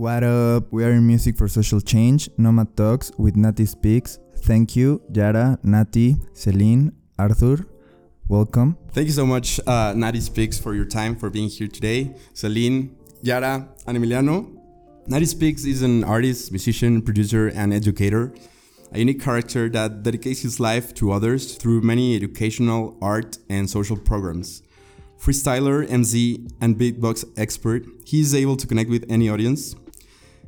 What up? We are in Music for Social Change, Nomad Talks with Nati Speaks. Thank you, Yara, Nati, Celine, Arthur. Welcome. Thank you so much, uh, Nati Speaks, for your time, for being here today. Celine, Yara, and Emiliano. Nati Speaks is an artist, musician, producer, and educator. A unique character that dedicates his life to others through many educational, art, and social programs. Freestyler, MC, and beatbox expert, he is able to connect with any audience.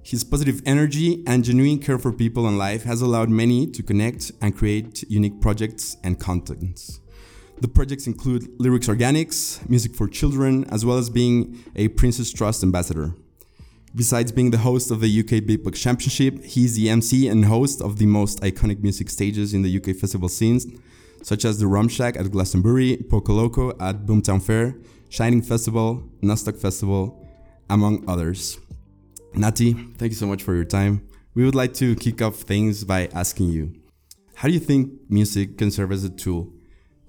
His positive energy and genuine care for people and life has allowed many to connect and create unique projects and contents. The projects include Lyrics Organics, Music for Children, as well as being a Prince's Trust ambassador. Besides being the host of the UK Beatbox Championship, he's the MC and host of the most iconic music stages in the UK festival scenes, such as the Rum Shack at Glastonbury, Poco Loco at Boomtown Fair, Shining Festival, Nozstock Festival, among others. Nati, thank you so much for your time. We would like to kick off things by asking you how do you think music can serve as a tool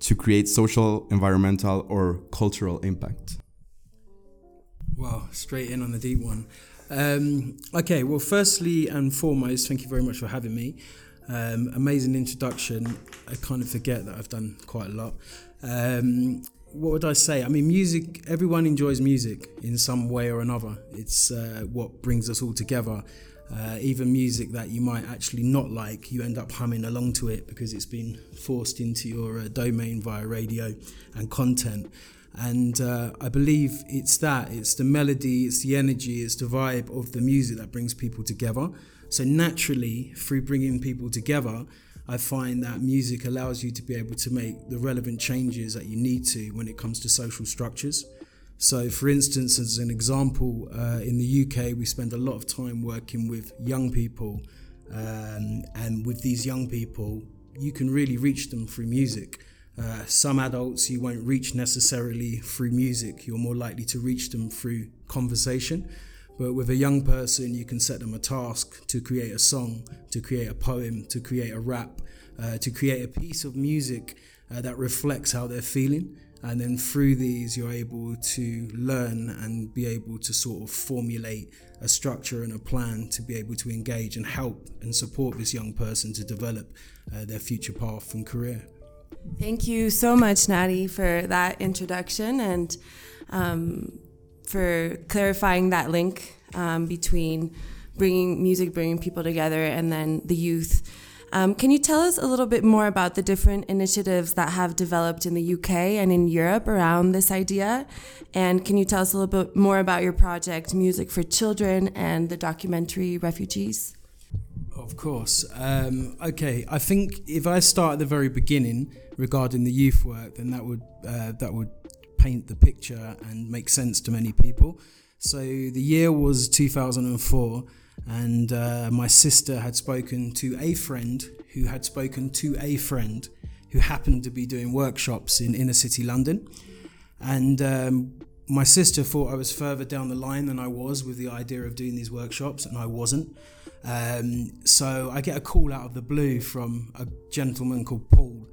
to create social, environmental, or cultural impact? Wow, straight in on the deep one. Um, okay, well, firstly and foremost, thank you very much for having me. Um, amazing introduction. I kind of forget that I've done quite a lot. Um, what would I say? I mean, music, everyone enjoys music in some way or another. It's uh, what brings us all together. Uh, even music that you might actually not like, you end up humming along to it because it's been forced into your uh, domain via radio and content. And uh, I believe it's that it's the melody, it's the energy, it's the vibe of the music that brings people together. So, naturally, through bringing people together, I find that music allows you to be able to make the relevant changes that you need to when it comes to social structures. So, for instance, as an example, uh, in the UK, we spend a lot of time working with young people. Um, and with these young people, you can really reach them through music. Uh, some adults you won't reach necessarily through music, you're more likely to reach them through conversation. But with a young person, you can set them a task to create a song, to create a poem, to create a rap, uh, to create a piece of music uh, that reflects how they're feeling. And then through these, you're able to learn and be able to sort of formulate a structure and a plan to be able to engage and help and support this young person to develop uh, their future path and career. Thank you so much, Nati, for that introduction and um, for clarifying that link um, between bringing music, bringing people together, and then the youth. Um, can you tell us a little bit more about the different initiatives that have developed in the UK and in Europe around this idea? And can you tell us a little bit more about your project, Music for Children, and the documentary Refugees? Of course. Um, okay, I think if I start at the very beginning regarding the youth work, then that would uh, that would paint the picture and make sense to many people. So the year was 2004, and uh, my sister had spoken to a friend who had spoken to a friend who happened to be doing workshops in inner city London, and. Um, my sister thought I was further down the line than I was with the idea of doing these workshops, and I wasn't. Um, so I get a call out of the blue from a gentleman called Paul.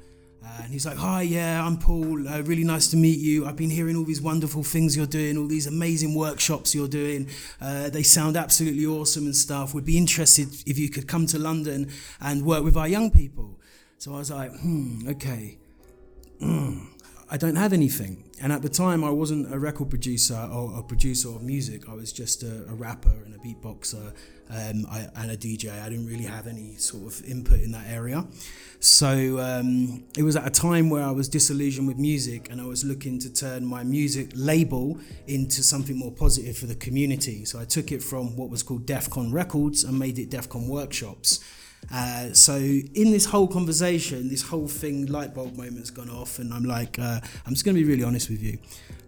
Uh, and he's like, Hi, yeah, I'm Paul. Uh, really nice to meet you. I've been hearing all these wonderful things you're doing, all these amazing workshops you're doing. Uh, they sound absolutely awesome and stuff. We'd be interested if you could come to London and work with our young people. So I was like, Hmm, okay. Mm. I don't have anything. And at the time, I wasn't a record producer or a producer of music. I was just a, a rapper and a beatboxer um, I, and a DJ. I didn't really have any sort of input in that area. So um, it was at a time where I was disillusioned with music and I was looking to turn my music label into something more positive for the community. So I took it from what was called DEFCON Records and made it DEFCON Workshops. Uh, so in this whole conversation, this whole thing, light bulb moment's gone off, and I'm like, uh, I'm just going to be really honest with you.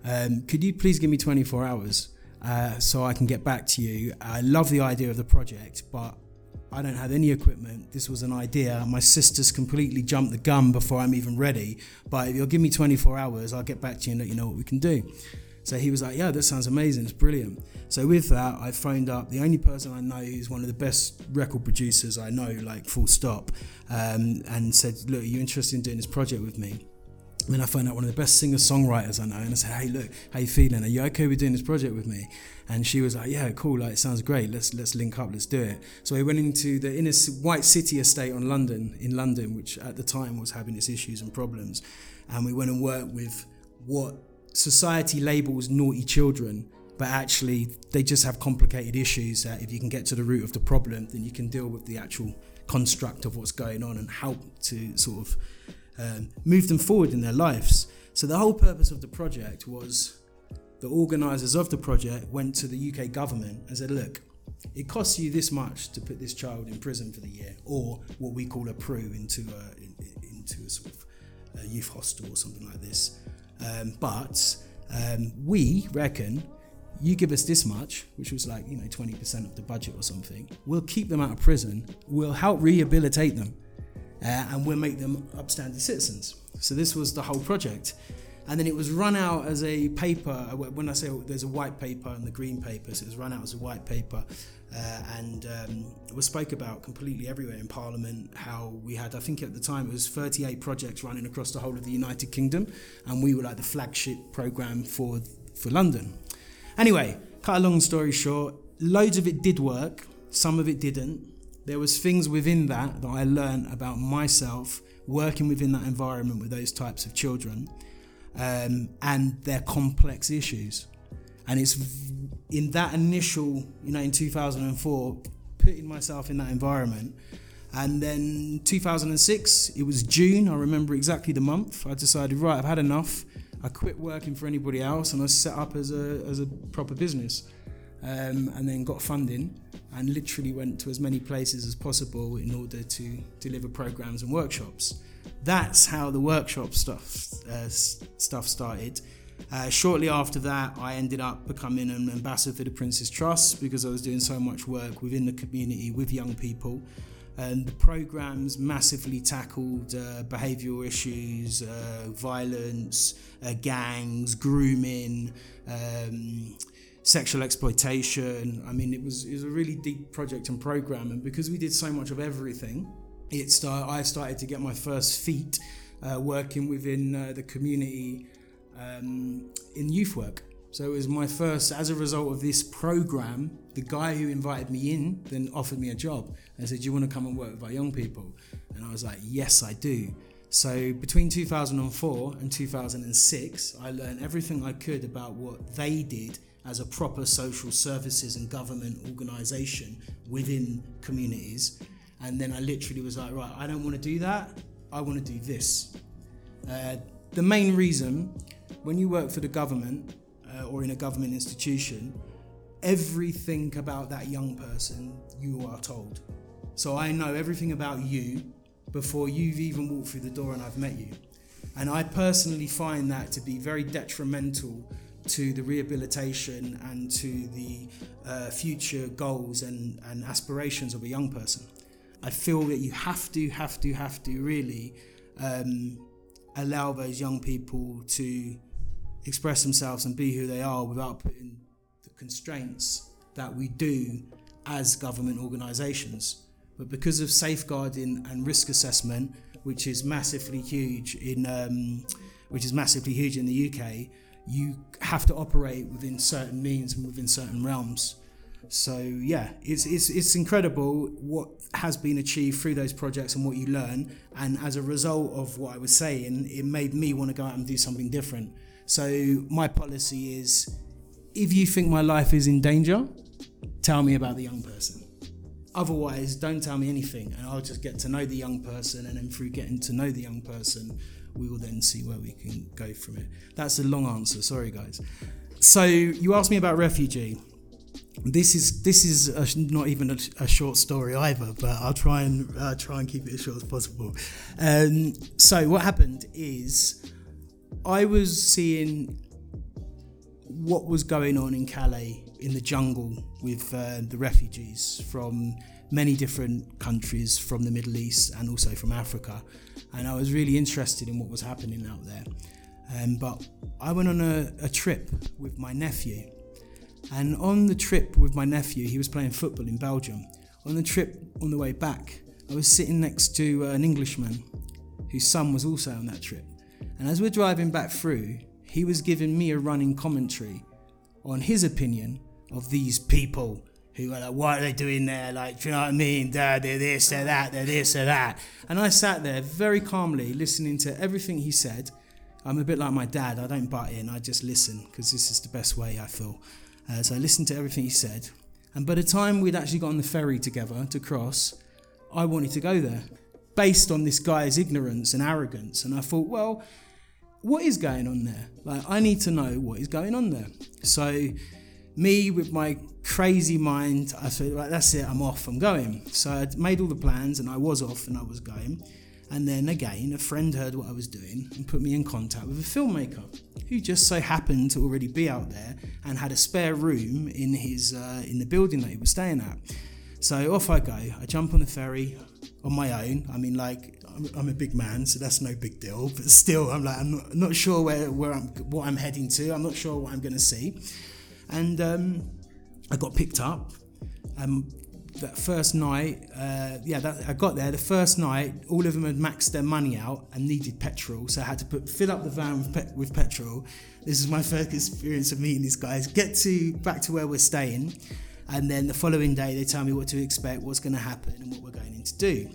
Um, could you please give me 24 hours uh, so I can get back to you? I love the idea of the project, but I don't have any equipment. This was an idea. My sister's completely jumped the gun before I'm even ready. But if you'll give me 24 hours, I'll get back to you and let you know what we can do. So he was like, Yeah, that sounds amazing. It's brilliant. So with that, I phoned up the only person I know who's one of the best record producers I know, like full stop, um, and said, Look, are you interested in doing this project with me? And then I found out one of the best singer songwriters I know, and I said, "Hey, look, how you feeling? Are you okay with doing this project with me?" And she was like, "Yeah, cool. Like, it sounds great. Let's let's link up. Let's do it." So we went into the inner White City estate on London, in London, which at the time was having its issues and problems, and we went and worked with what society labels naughty children, but actually they just have complicated issues that if you can get to the root of the problem, then you can deal with the actual construct of what's going on and help to sort of um, move them forward in their lives. So the whole purpose of the project was the organisers of the project went to the UK government and said, look, it costs you this much to put this child in prison for the year, or what we call a PRU into a, into a sort of a youth hostel or something like this. Um, but um, we reckon you give us this much, which was like you know 20% of the budget or something. We'll keep them out of prison. We'll help rehabilitate them uh, and we'll make them upstanding citizens. So this was the whole project. And then it was run out as a paper. Uh, when I say there's a white paper and the green paper, so it was run out as a white paper, uh, and um, was spoke about completely everywhere in Parliament. How we had, I think at the time it was 38 projects running across the whole of the United Kingdom, and we were like the flagship program for for London. Anyway, cut a long story short, loads of it did work, some of it didn't there was things within that that I learned about myself working within that environment with those types of children um, and their complex issues. And it's in that initial, you know, in 2004, putting myself in that environment. And then 2006, it was June, I remember exactly the month. I decided, right, I've had enough. I quit working for anybody else and I set up as a, as a proper business um, and then got funding and literally went to as many places as possible in order to deliver programs and workshops. That's how the workshop stuff uh, stuff started. Uh, shortly after that, I ended up becoming an ambassador for the Prince's Trust because I was doing so much work within the community with young people. And the programs massively tackled uh, behavioural issues, uh, violence, uh, gangs, grooming, um, sexual exploitation. I mean, it was it was a really deep project and program, and because we did so much of everything, it start, I started to get my first feet uh, working within uh, the community um, in youth work. So it was my first, as a result of this program, the guy who invited me in then offered me a job and said, Do you want to come and work with our young people? And I was like, Yes, I do. So between 2004 and 2006, I learned everything I could about what they did as a proper social services and government organisation within communities. And then I literally was like, right, I don't want to do that. I want to do this. Uh, the main reason when you work for the government uh, or in a government institution, everything about that young person you are told. So I know everything about you before you've even walked through the door and I've met you. And I personally find that to be very detrimental to the rehabilitation and to the uh, future goals and, and aspirations of a young person. I feel that you have to, have to, have to really um, allow those young people to express themselves and be who they are without putting the constraints that we do as government organisations. But because of safeguarding and risk assessment, which is massively huge in um, which is massively huge in the UK, you have to operate within certain means and within certain realms. So yeah, it's, it's it's incredible what has been achieved through those projects and what you learn. And as a result of what I was saying, it made me want to go out and do something different. So my policy is, if you think my life is in danger, tell me about the young person. Otherwise, don't tell me anything, and I'll just get to know the young person, and then through getting to know the young person, we will then see where we can go from it. That's a long answer. Sorry, guys. So you asked me about refugee. This is this is a, not even a, a, short story either, but I'll try and uh, try and keep it as short as possible. Um, so what happened is I was seeing what was going on in Calais in the jungle with uh, the refugees from many different countries from the Middle East and also from Africa. And I was really interested in what was happening out there. Um, but I went on a, a trip with my nephew. And on the trip with my nephew, he was playing football in Belgium. On the trip on the way back, I was sitting next to uh, an Englishman whose son was also on that trip. And as we're driving back through, he was giving me a running commentary on his opinion of these people who are like, what are they doing there? Like, do you know what I mean? They're, they're this, they're that, they're this, they're that. And I sat there very calmly listening to everything he said. I'm a bit like my dad, I don't butt in, I just listen because this is the best way I feel. Uh, so I listened to everything he said. And by the time we'd actually got on the ferry together to cross, I wanted to go there based on this guy's ignorance and arrogance. And I thought, well, what is going on there? Like, I need to know what is going on there. So, me with my crazy mind, I thought, right, that's it, I'm off, I'm going. So, I made all the plans and I was off and I was going. And then again, a friend heard what I was doing and put me in contact with a filmmaker who just so happened to already be out there and had a spare room in his uh, in the building that he was staying at. So off I go. I jump on the ferry on my own. I mean, like I'm, I'm a big man, so that's no big deal. But still, I'm like I'm not, not sure where, where I'm what I'm heading to. I'm not sure what I'm going to see. And um, I got picked up. Um, that first night, uh, yeah, that, I got there. The first night, all of them had maxed their money out and needed petrol, so I had to put fill up the van with, pe- with petrol. This is my first experience of meeting these guys. Get to back to where we're staying, and then the following day they tell me what to expect, what's going to happen, and what we're going to do.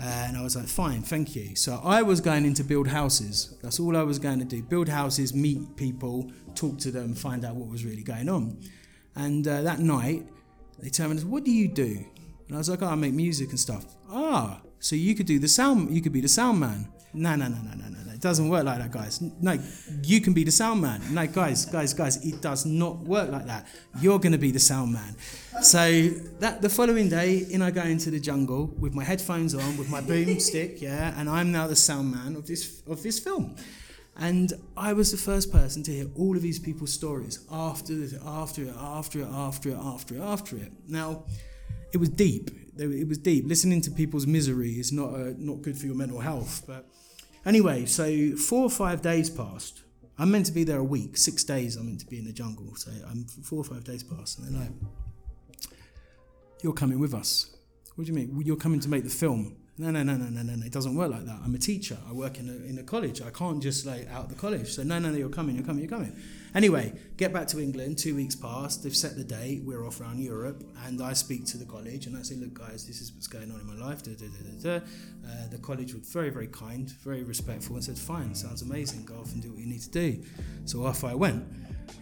Uh, and I was like, fine, thank you. So I was going in to build houses. That's all I was going to do build houses, meet people, talk to them, find out what was really going on. And uh, that night, they turned me, what do you do? And I was like, oh, I make music and stuff. Ah, so you could do the sound, you could be the sound man. No, no, no, no, no, no. It doesn't work like that, guys. No, you can be the sound man. No, guys, guys, guys, it does not work like that. You're going to be the sound man. So that the following day, in I go into the jungle with my headphones on, with my boomstick, yeah, and I'm now the sound man of this of this film. And I was the first person to hear all of these people's stories after it, after it, after it, after it, after it, after it. Now, it was deep. It was deep. Listening to people's misery is not uh, not good for your mental health. But anyway, so four or five days passed. I'm meant to be there a week. Six days I'm meant to be in the jungle. So I'm four or five days passed, and they're like, "You're coming with us." What do you mean? You're coming to make the film? No, no, no, no, no, no, no. It doesn't work like that. I'm a teacher. I work in a, in a college. I can't just like out of the college. So no, no, no. You're coming. You're coming. You're coming. Anyway, get back to England. Two weeks passed. They've set the date. We're off around Europe, and I speak to the college and I say, "Look, guys, this is what's going on in my life." Da, da, da, uh, the college was very, very kind, very respectful, and said, "Fine, sounds amazing. Go off and do what you need to do." So off I went.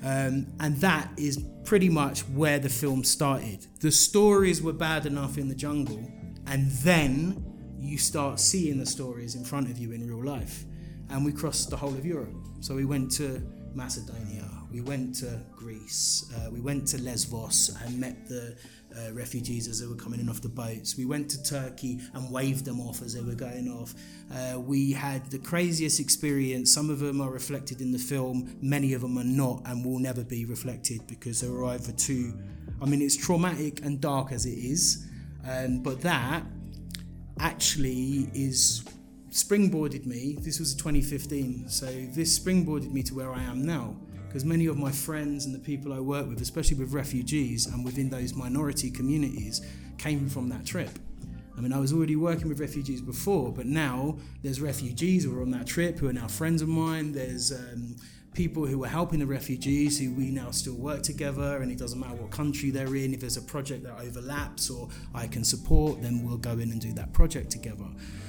Um, and that is pretty much where the film started. The stories were bad enough in the jungle, and then you start seeing the stories in front of you in real life. And we crossed the whole of Europe. So we went to Macedonia, we went to Greece, uh, we went to Lesbos and met the uh, refugees as they were coming in off the boats. We went to Turkey and waved them off as they were going off. Uh, we had the craziest experience. Some of them are reflected in the film, many of them are not and will never be reflected because they were either too. I mean, it's traumatic and dark as it is, um, but that actually is springboarded me. This was 2015, so this springboarded me to where I am now. Because many of my friends and the people I work with, especially with refugees and within those minority communities, came from that trip. I mean, I was already working with refugees before, but now there's refugees who are on that trip who are now friends of mine. There's um, people who are helping the refugees who we now still work together and it doesn't matter what country they're in if there's a project that overlaps or i can support then we'll go in and do that project together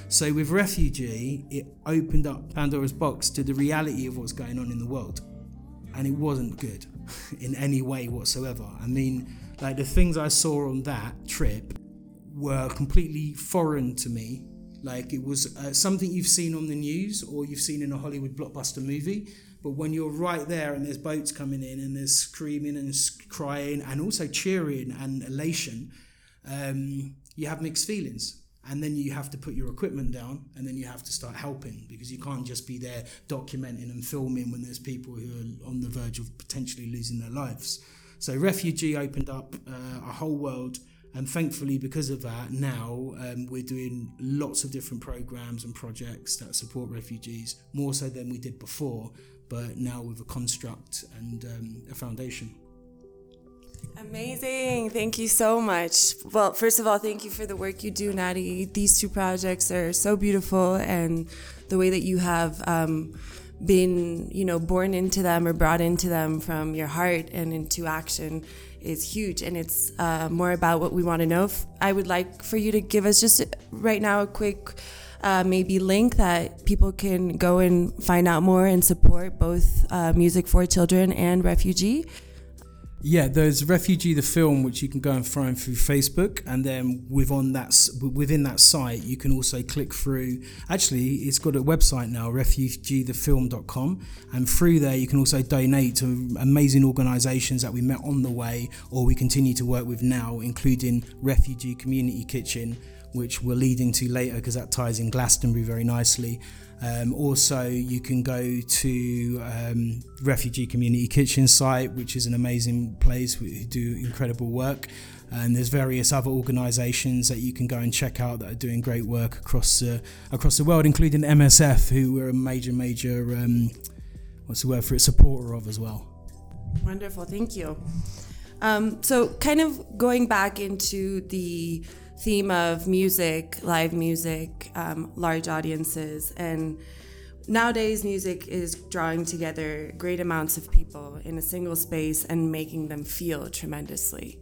so with refugee it opened up pandora's box to the reality of what's going on in the world and it wasn't good in any way whatsoever i mean like the things i saw on that trip were completely foreign to me like it was uh, something you've seen on the news or you've seen in a hollywood blockbuster movie but when you're right there and there's boats coming in and there's screaming and crying and also cheering and elation, um, you have mixed feelings. And then you have to put your equipment down and then you have to start helping because you can't just be there documenting and filming when there's people who are on the verge of potentially losing their lives. So, Refugee opened up uh, a whole world and thankfully because of that now um, we're doing lots of different programs and projects that support refugees more so than we did before but now with a construct and um, a foundation. Amazing. Thank you so much. Well, first of all, thank you for the work you do, Natty. These two projects are so beautiful, and the way that you have um, been, you know, born into them or brought into them from your heart and into action is huge. And it's uh, more about what we want to know. I would like for you to give us just right now a quick. Uh, maybe link that people can go and find out more and support both uh, Music for Children and Refugee. Yeah, there's Refugee the film, which you can go and find through Facebook, and then within that within that site, you can also click through. Actually, it's got a website now, refugeethefilm.com, and through there you can also donate to amazing organisations that we met on the way, or we continue to work with now, including Refugee Community Kitchen, which we're leading to later because that ties in Glastonbury very nicely. Um, also, you can go to um, Refugee Community Kitchen site, which is an amazing place. We do incredible work. And there's various other organisations that you can go and check out that are doing great work across uh, across the world, including MSF, who we're a major, major um, what's the word for it, supporter of as well. Wonderful, thank you. Um, so, kind of going back into the theme of music, live music, um, large audiences, and nowadays music is drawing together great amounts of people in a single space and making them feel tremendously.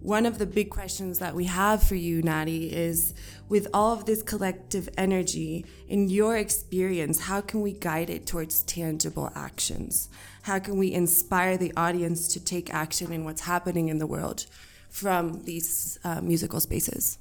One of the big questions that we have for you, Natty, is with all of this collective energy, in your experience, how can we guide it towards tangible actions? How can we inspire the audience to take action in what's happening in the world? From these uh, musical spaces?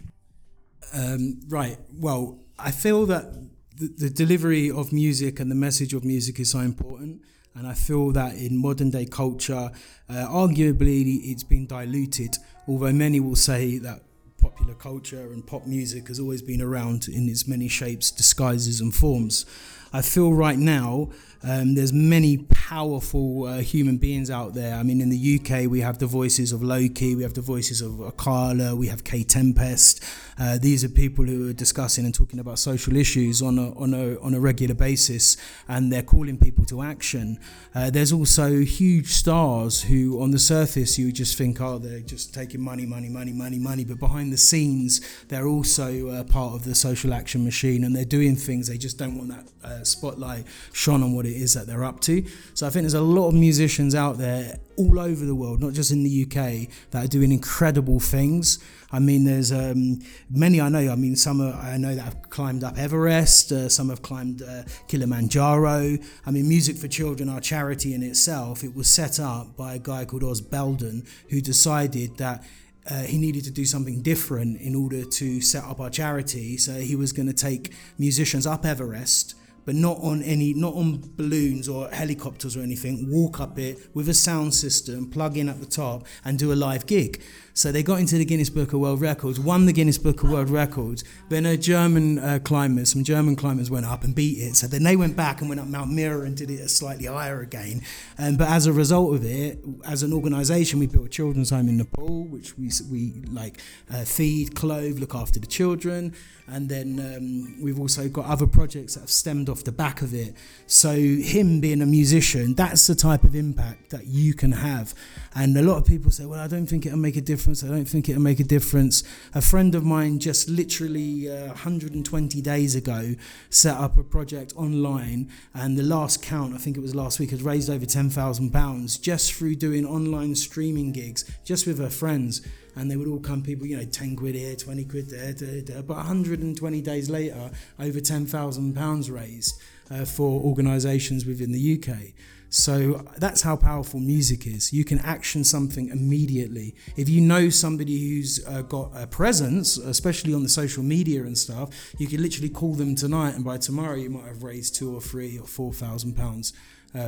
Um, right. Well, I feel that the, the, delivery of music and the message of music is so important. And I feel that in modern day culture, uh, arguably it's been diluted, although many will say that popular culture and pop music has always been around in its many shapes, disguises, and forms. I feel right now um, there's many powerful uh, human beings out there. I mean, in the UK, we have the voices of Loki, we have the voices of Akala, we have Kae Tempest. Uh, these are people who are discussing and talking about social issues on a, on a, on a regular basis, and they're calling people to action. Uh, there's also huge stars who, on the surface, you just think, oh, they're just taking money, money, money, money, money, but behind the scenes, they're also uh, part of the social action machine, and they're doing things. They just don't want that uh, spotlight shone on what it is that they're up to. So I think there's a lot of musicians out there all over the world, not just in the UK, that are doing incredible things. I mean, there's um, many I know. I mean, some are, I know that have climbed up Everest, uh, some have climbed uh, Kilimanjaro. I mean, Music for Children, our charity in itself, it was set up by a guy called Oz Bayldon who decided that uh, he needed to do something different in order to set up our charity. So he was going to take musicians up Everest but not on any, not on balloons or helicopters or anything. Walk up it with a sound system, plug in at the top, and do a live gig. So they got into the Guinness Book of World Records, won the Guinness Book of World Records. Then a German uh, climbers, some German climbers went up and beat it. So then they went back and went up Mount Meru and did it slightly higher again. Um, but as a result of it, as an organisation, we built a children's home in Nepal, which we we like uh, feed, clothe, look after the children, and then um, we've also got other projects that have stemmed off the back of it. So him being a musician, that's the type of impact that you can have. And a lot of people say, well, I don't think it'll make a difference difference. I don't think it'll make a difference. A friend of mine just literally uh, 120 days ago set up a project online, and the last count, I think it was last week, had raised over £10,000 just through doing online streaming gigs, just with her friends. And they would all come, people, you know, 10 quid here, 20 quid there, there, there. but 120 days later, over £10,000 raised uh, for organisations within the UK. So that's how powerful music is. You can action something immediately. If you know somebody who's uh, got a presence, especially on the social media and stuff, you can literally call them tonight, and by tomorrow you might have raised two or three or four thousand uh, pounds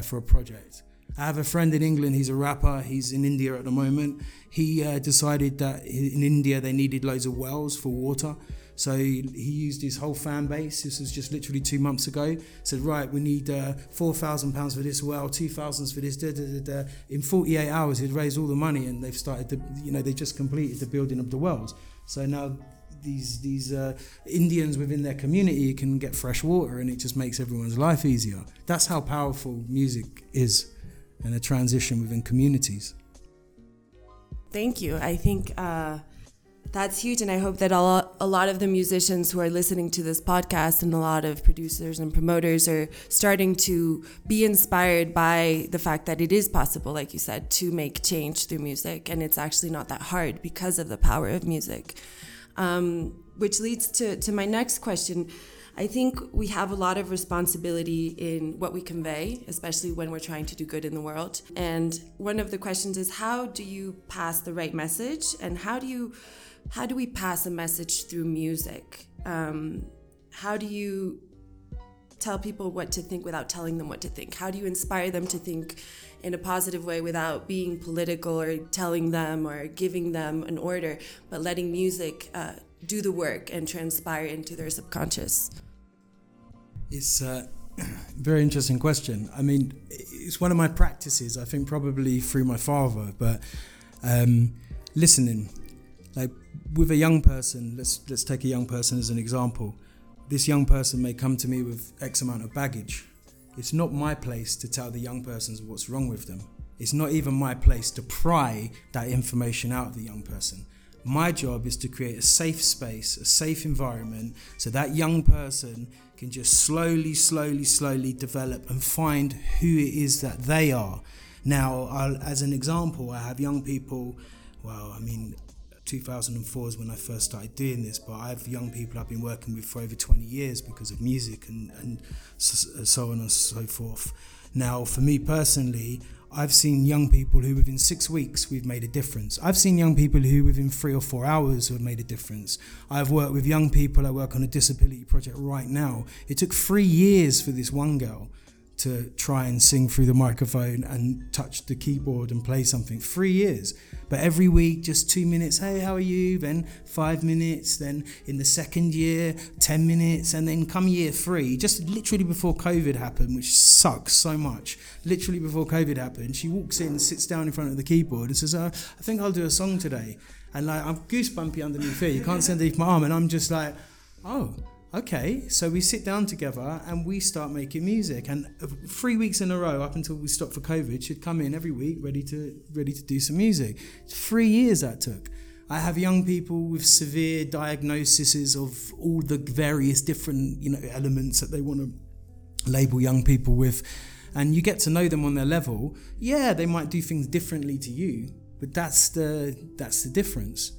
for a project. I have a friend in England. He's a rapper. He's in India at the moment. He uh, decided that in India they needed loads of wells for water. So he, he, used his whole fan base. This was just literally two months ago. Said, right, we need uh, four thousand pounds for this well, two thousands for this. Da, da, da, In 48 hours, he'd raised all the money, and they've started. The, you know, they just completed the building of the wells. So now these these uh, Indians within their community can get fresh water, and it just makes everyone's life easier. That's how powerful music is, and a transition within communities. Thank you. I think uh, that's huge, and I hope that a lot, of the musicians who are listening to this podcast and a lot of producers and promoters are starting to be inspired by the fact that it is possible, like you said, to make change through music, and it's actually not that hard because of the power of music. Um, which leads to, to my next question. I think we have a lot of responsibility in what we convey, especially when we're trying to do good in the world. And one of the questions is how do you pass the right message and how do you how do we pass a message through music? Um, how do you tell people what to think without telling them what to think? How do you inspire them to think in a positive way without being political or telling them or giving them an order, but letting music uh, do the work and transpire into their subconscious? It's a very interesting question. I mean, it's one of my practices, I think probably through my father, but um, listening. Like with a young person, let's let's take a young person as an example. This young person may come to me with X amount of baggage. It's not my place to tell the young persons what's wrong with them. It's not even my place to pry that information out of the young person. My job is to create a safe space, a safe environment, so that young person can just slowly, slowly, slowly develop and find who it is that they are. Now, I'll, as an example, I have young people. Well, I mean, 2004 is when I first started doing this, but I have young people I've been working with for over 20 years because of music and, and so, uh, so on and so forth. Now, for me personally, I've seen young people who within six weeks we've made a difference. I've seen young people who within three or four hours have made a difference. I've worked with young people, I work on a disability project right now. It took three years for this one girl to try and sing through the microphone and touch the keyboard and play something. Three years. But every week, just two minutes, hey, how are you? Then five minutes. Then in the second year, 10 minutes. And then come year three, just literally before COVID happened, which sucks so much. Literally before COVID happened, she walks in, sits down in front of the keyboard and says, uh, I think I'll do a song today. And like, I'm goosebumpy underneath here. You can't see underneath my arm. And I'm just like, oh, okay, so we sit down together and we start making music. And three weeks in a row, up until we stopped for COVID, she'd come in every week ready to ready to do some music. Three years that took. I have young people with severe diagnoses of all the various different you know elements that they want to label young people with, and you get to know them on their level. Yeah, they might do things differently to you, but that's the that's the difference.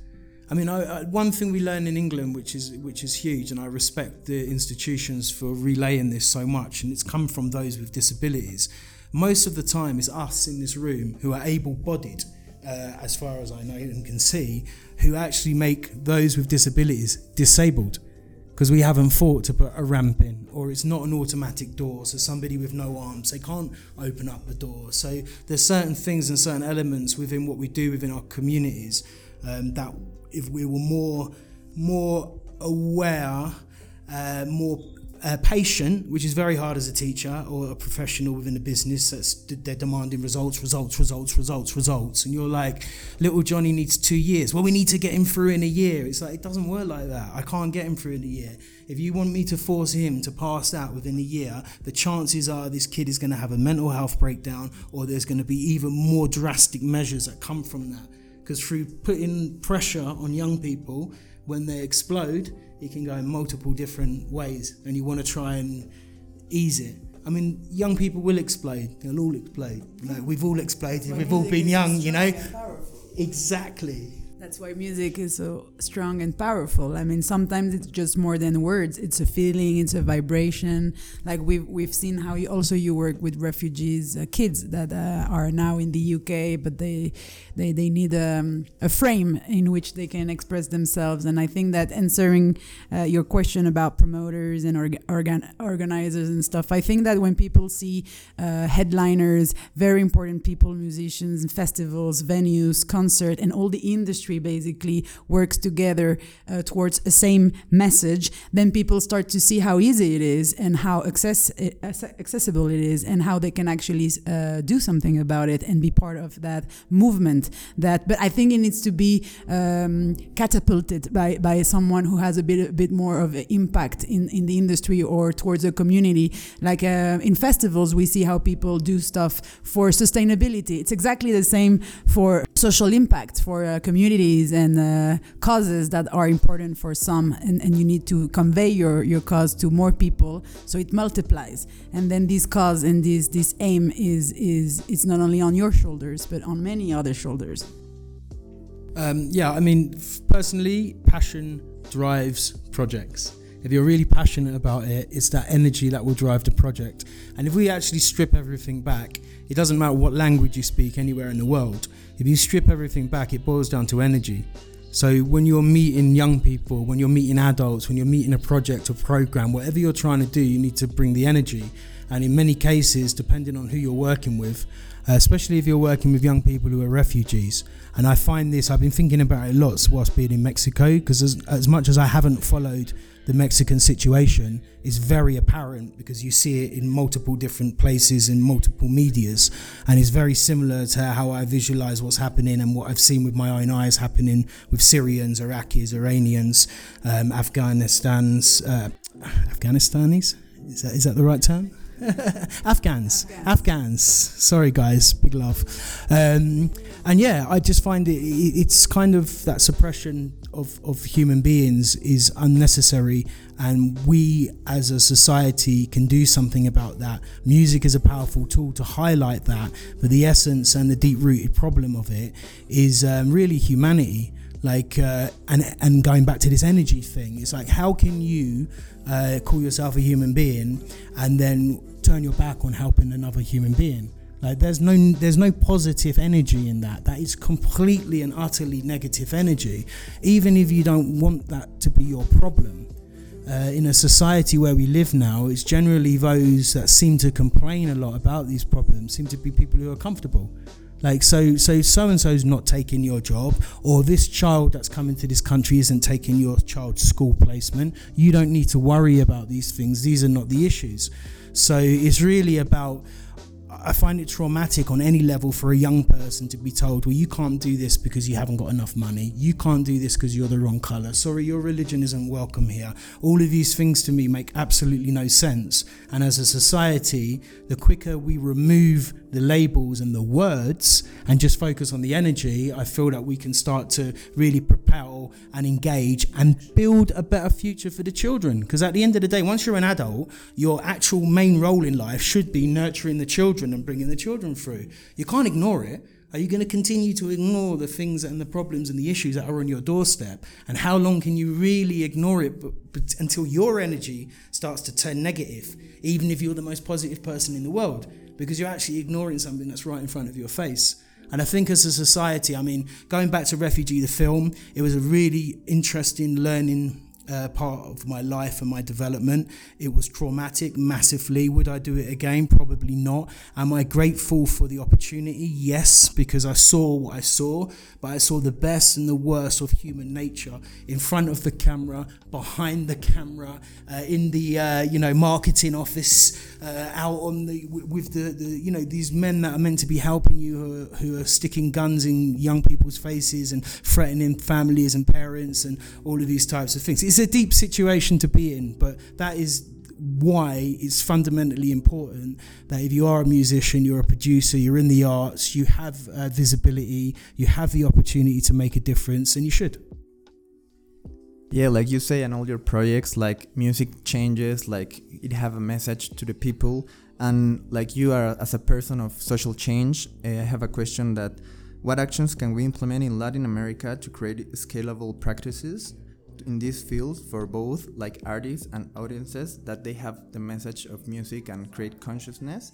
I mean, I, I, one thing we learn in England, which is which is huge, and I respect the institutions for relaying this so much, and it's come from those with disabilities. Most of the time, is us in this room who are able-bodied, uh, as far as I know and can see, who actually make those with disabilities disabled, because we haven't thought to put a ramp in, or it's not an automatic door, so somebody with no arms they can't open up the door. So there's certain things and certain elements within what we do within our communities um, that if we were more more aware, uh, more uh, patient, which is very hard as a teacher or a professional within a business that's they're demanding results, results, results, results, results, and you're like, little Johnny needs two years. Well, we need to get him through in a year. It's like it doesn't work like that. I can't get him through in a year. If you want me to force him to pass out within a year, the chances are this kid is going to have a mental health breakdown, or there's going to be even more drastic measures that come from that. Because through putting pressure on young people, when they explode, it can go in multiple different ways, and you want to try and ease it. I mean, young people will explode. They'll all explode. You know, we've all exploded. We've all been young. You know, exactly. That's why music is so strong and powerful. I mean, sometimes it's just more than words. It's a feeling, it's a vibration. Like we've we've seen how you also you work with refugees, uh, kids that uh, are now in the UK, but they they they need um, a frame in which they can express themselves. And I think that answering uh, your question about promoters and orga organ organizers and stuff, I think that when people see uh, headliners, very important people, musicians, festivals, venues, concert, and all the industry basically works together uh, towards a same message, then people start to see how easy it is and how access, accessible it is and how they can actually uh, do something about it and be part of that movement. That, but I think it needs to be um, catapulted by, by someone who has a bit a bit more of an impact in, in the industry or towards a community. Like uh, in festivals, we see how people do stuff for sustainability. It's exactly the same for social impact for uh, communities and uh, causes that are important for some, and, and you need to convey your, your cause to more people so it multiplies. And then this cause and this this aim is is it's not only on your shoulders but on many other shoulders. Um, yeah, I mean, personally, passion drives projects. If you're really passionate about it, it's that energy that will drive the project. And if we actually strip everything back, it doesn't matter what language you speak anywhere in the world. If you strip everything back, it boils down to energy. So when you're meeting young people, when you're meeting adults, when you're meeting a project or program, whatever you're trying to do, you need to bring the energy. And in many cases, depending on who you're working with, uh, especially if you're working with young people who are refugees, and I find this, I've been thinking about it lots whilst being in Mexico, because as, as much as I haven't followed the Mexican situation, is very apparent because you see it in multiple different places in multiple medias, and it's very similar to how I visualize what's happening and what I've seen with my own eyes happening with Syrians, Iraqis, Iranians, um, Afghanistan's, uh, Afghanistanis. Is that, is that the right term? Afghans, Afghans. Sorry, guys, big love. Um, and yeah, I just find it, it's kind of that suppression of, of human beings is unnecessary, and we as a society can do something about that. Music is a powerful tool to highlight that, but the essence and the deep rooted problem of it is um, really humanity. Like, uh, and and going back to this energy thing, it's like, how can you uh, call yourself a human being and then turn your back on helping another human being. Like there's no there's no positive energy in that. That is completely and utterly negative energy. Even if you don't want that to be your problem. Uh, in a society where we live now, it's generally those that seem to complain a lot about these problems seem to be people who are comfortable. Like so, so so and so's not taking your job, or this child that's coming to this country isn't taking your child's school placement. You don't need to worry about these things. These are not the issues. So it's really about I find it traumatic on any level for a young person to be told, well, you can't do this because you haven't got enough money. You can't do this because you're the wrong color. Sorry, your religion isn't welcome here. All of these things to me make absolutely no sense. And as a society, the quicker we remove the labels and the words and just focus on the energy, I feel that we can start to really propel and engage and build a better future for the children. Because at the end of the day, once you're an adult, your actual main role in life should be nurturing the children and bringing the children through. You can't ignore it. Are you going to continue to ignore the things and the problems and the issues that are on your doorstep? And how long can you really ignore it but, but until your energy starts to turn negative, even if you're the most positive person in the world? Because you're actually ignoring something that's right in front of your face. And I think as a society, I mean, going back to Refugee, the film, it was a really interesting learning uh, part of my life and my development. It was traumatic massively. Would I do it again? Probably not. Am I grateful for the opportunity? Yes, because I saw what I saw, but I saw the best and the worst of human nature in front of the camera, behind the camera, uh, in the uh, you know marketing office, uh, out on the with the, the you know these men that are meant to be helping you who are, who are sticking guns in young people's faces and threatening families and parents and all of these types of things. It's a deep situation to be in, but that is why it's fundamentally important that if you are a musician, you're a producer, you're in the arts, you have uh, visibility, you have the opportunity to make a difference, and you should. Yeah, like you say, and all your projects, like music changes, like it have a message to the people, and like you are as a person of social change, I have a question that what actions can we implement in Latin America to create scalable practices in these fields for both like artists and audiences that they have the message of music and create consciousness?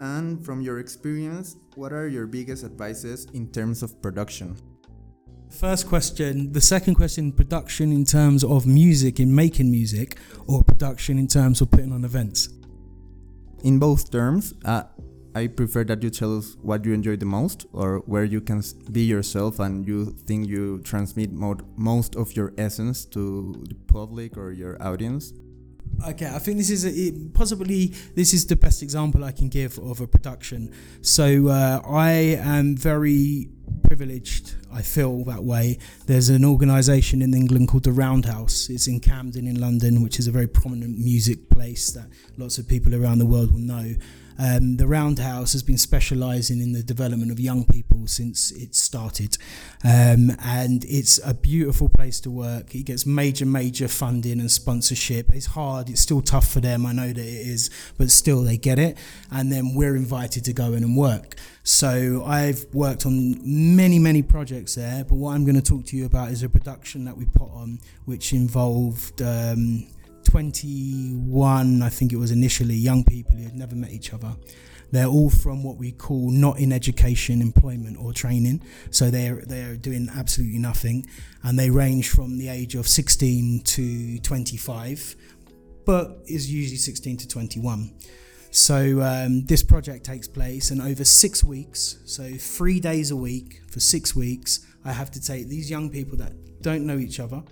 And from your experience, what are your biggest advices in terms of production? First question. The second question production in terms of music, in making music, or production in terms of putting on events? In both terms, uh, I prefer that you tell us what you enjoy the most, or where you can be yourself and you think you transmit most of your essence to the public or your audience. Okay, I think this is a, possibly this is the best example I can give of a production. So uh, I am very privileged. I feel that way. There's an organisation in England called the Roundhouse. It's in Camden in London, which is a very prominent music place that lots of people around the world will know. Um, the Roundhouse has been specialising in the development of young people since it started, um, and it's a beautiful place to work. It gets major, major funding and sponsorship. It's hard. It's still tough for them. I know that it is, but still they get it. And then we're invited to go in and work. So I've worked on many, many projects there. But what I'm going to talk to you about is a production that we put on, which involved. Um, 21, I think it was initially, young people who had never met each other. They're all from what we call not in education, employment, or training. So they're they're doing absolutely nothing, and they range from the age of 16 to 25, but is usually 16 to 21. So um, this project takes place, and over six weeks, so three days a week for six weeks, I have to take these young people that don't know each other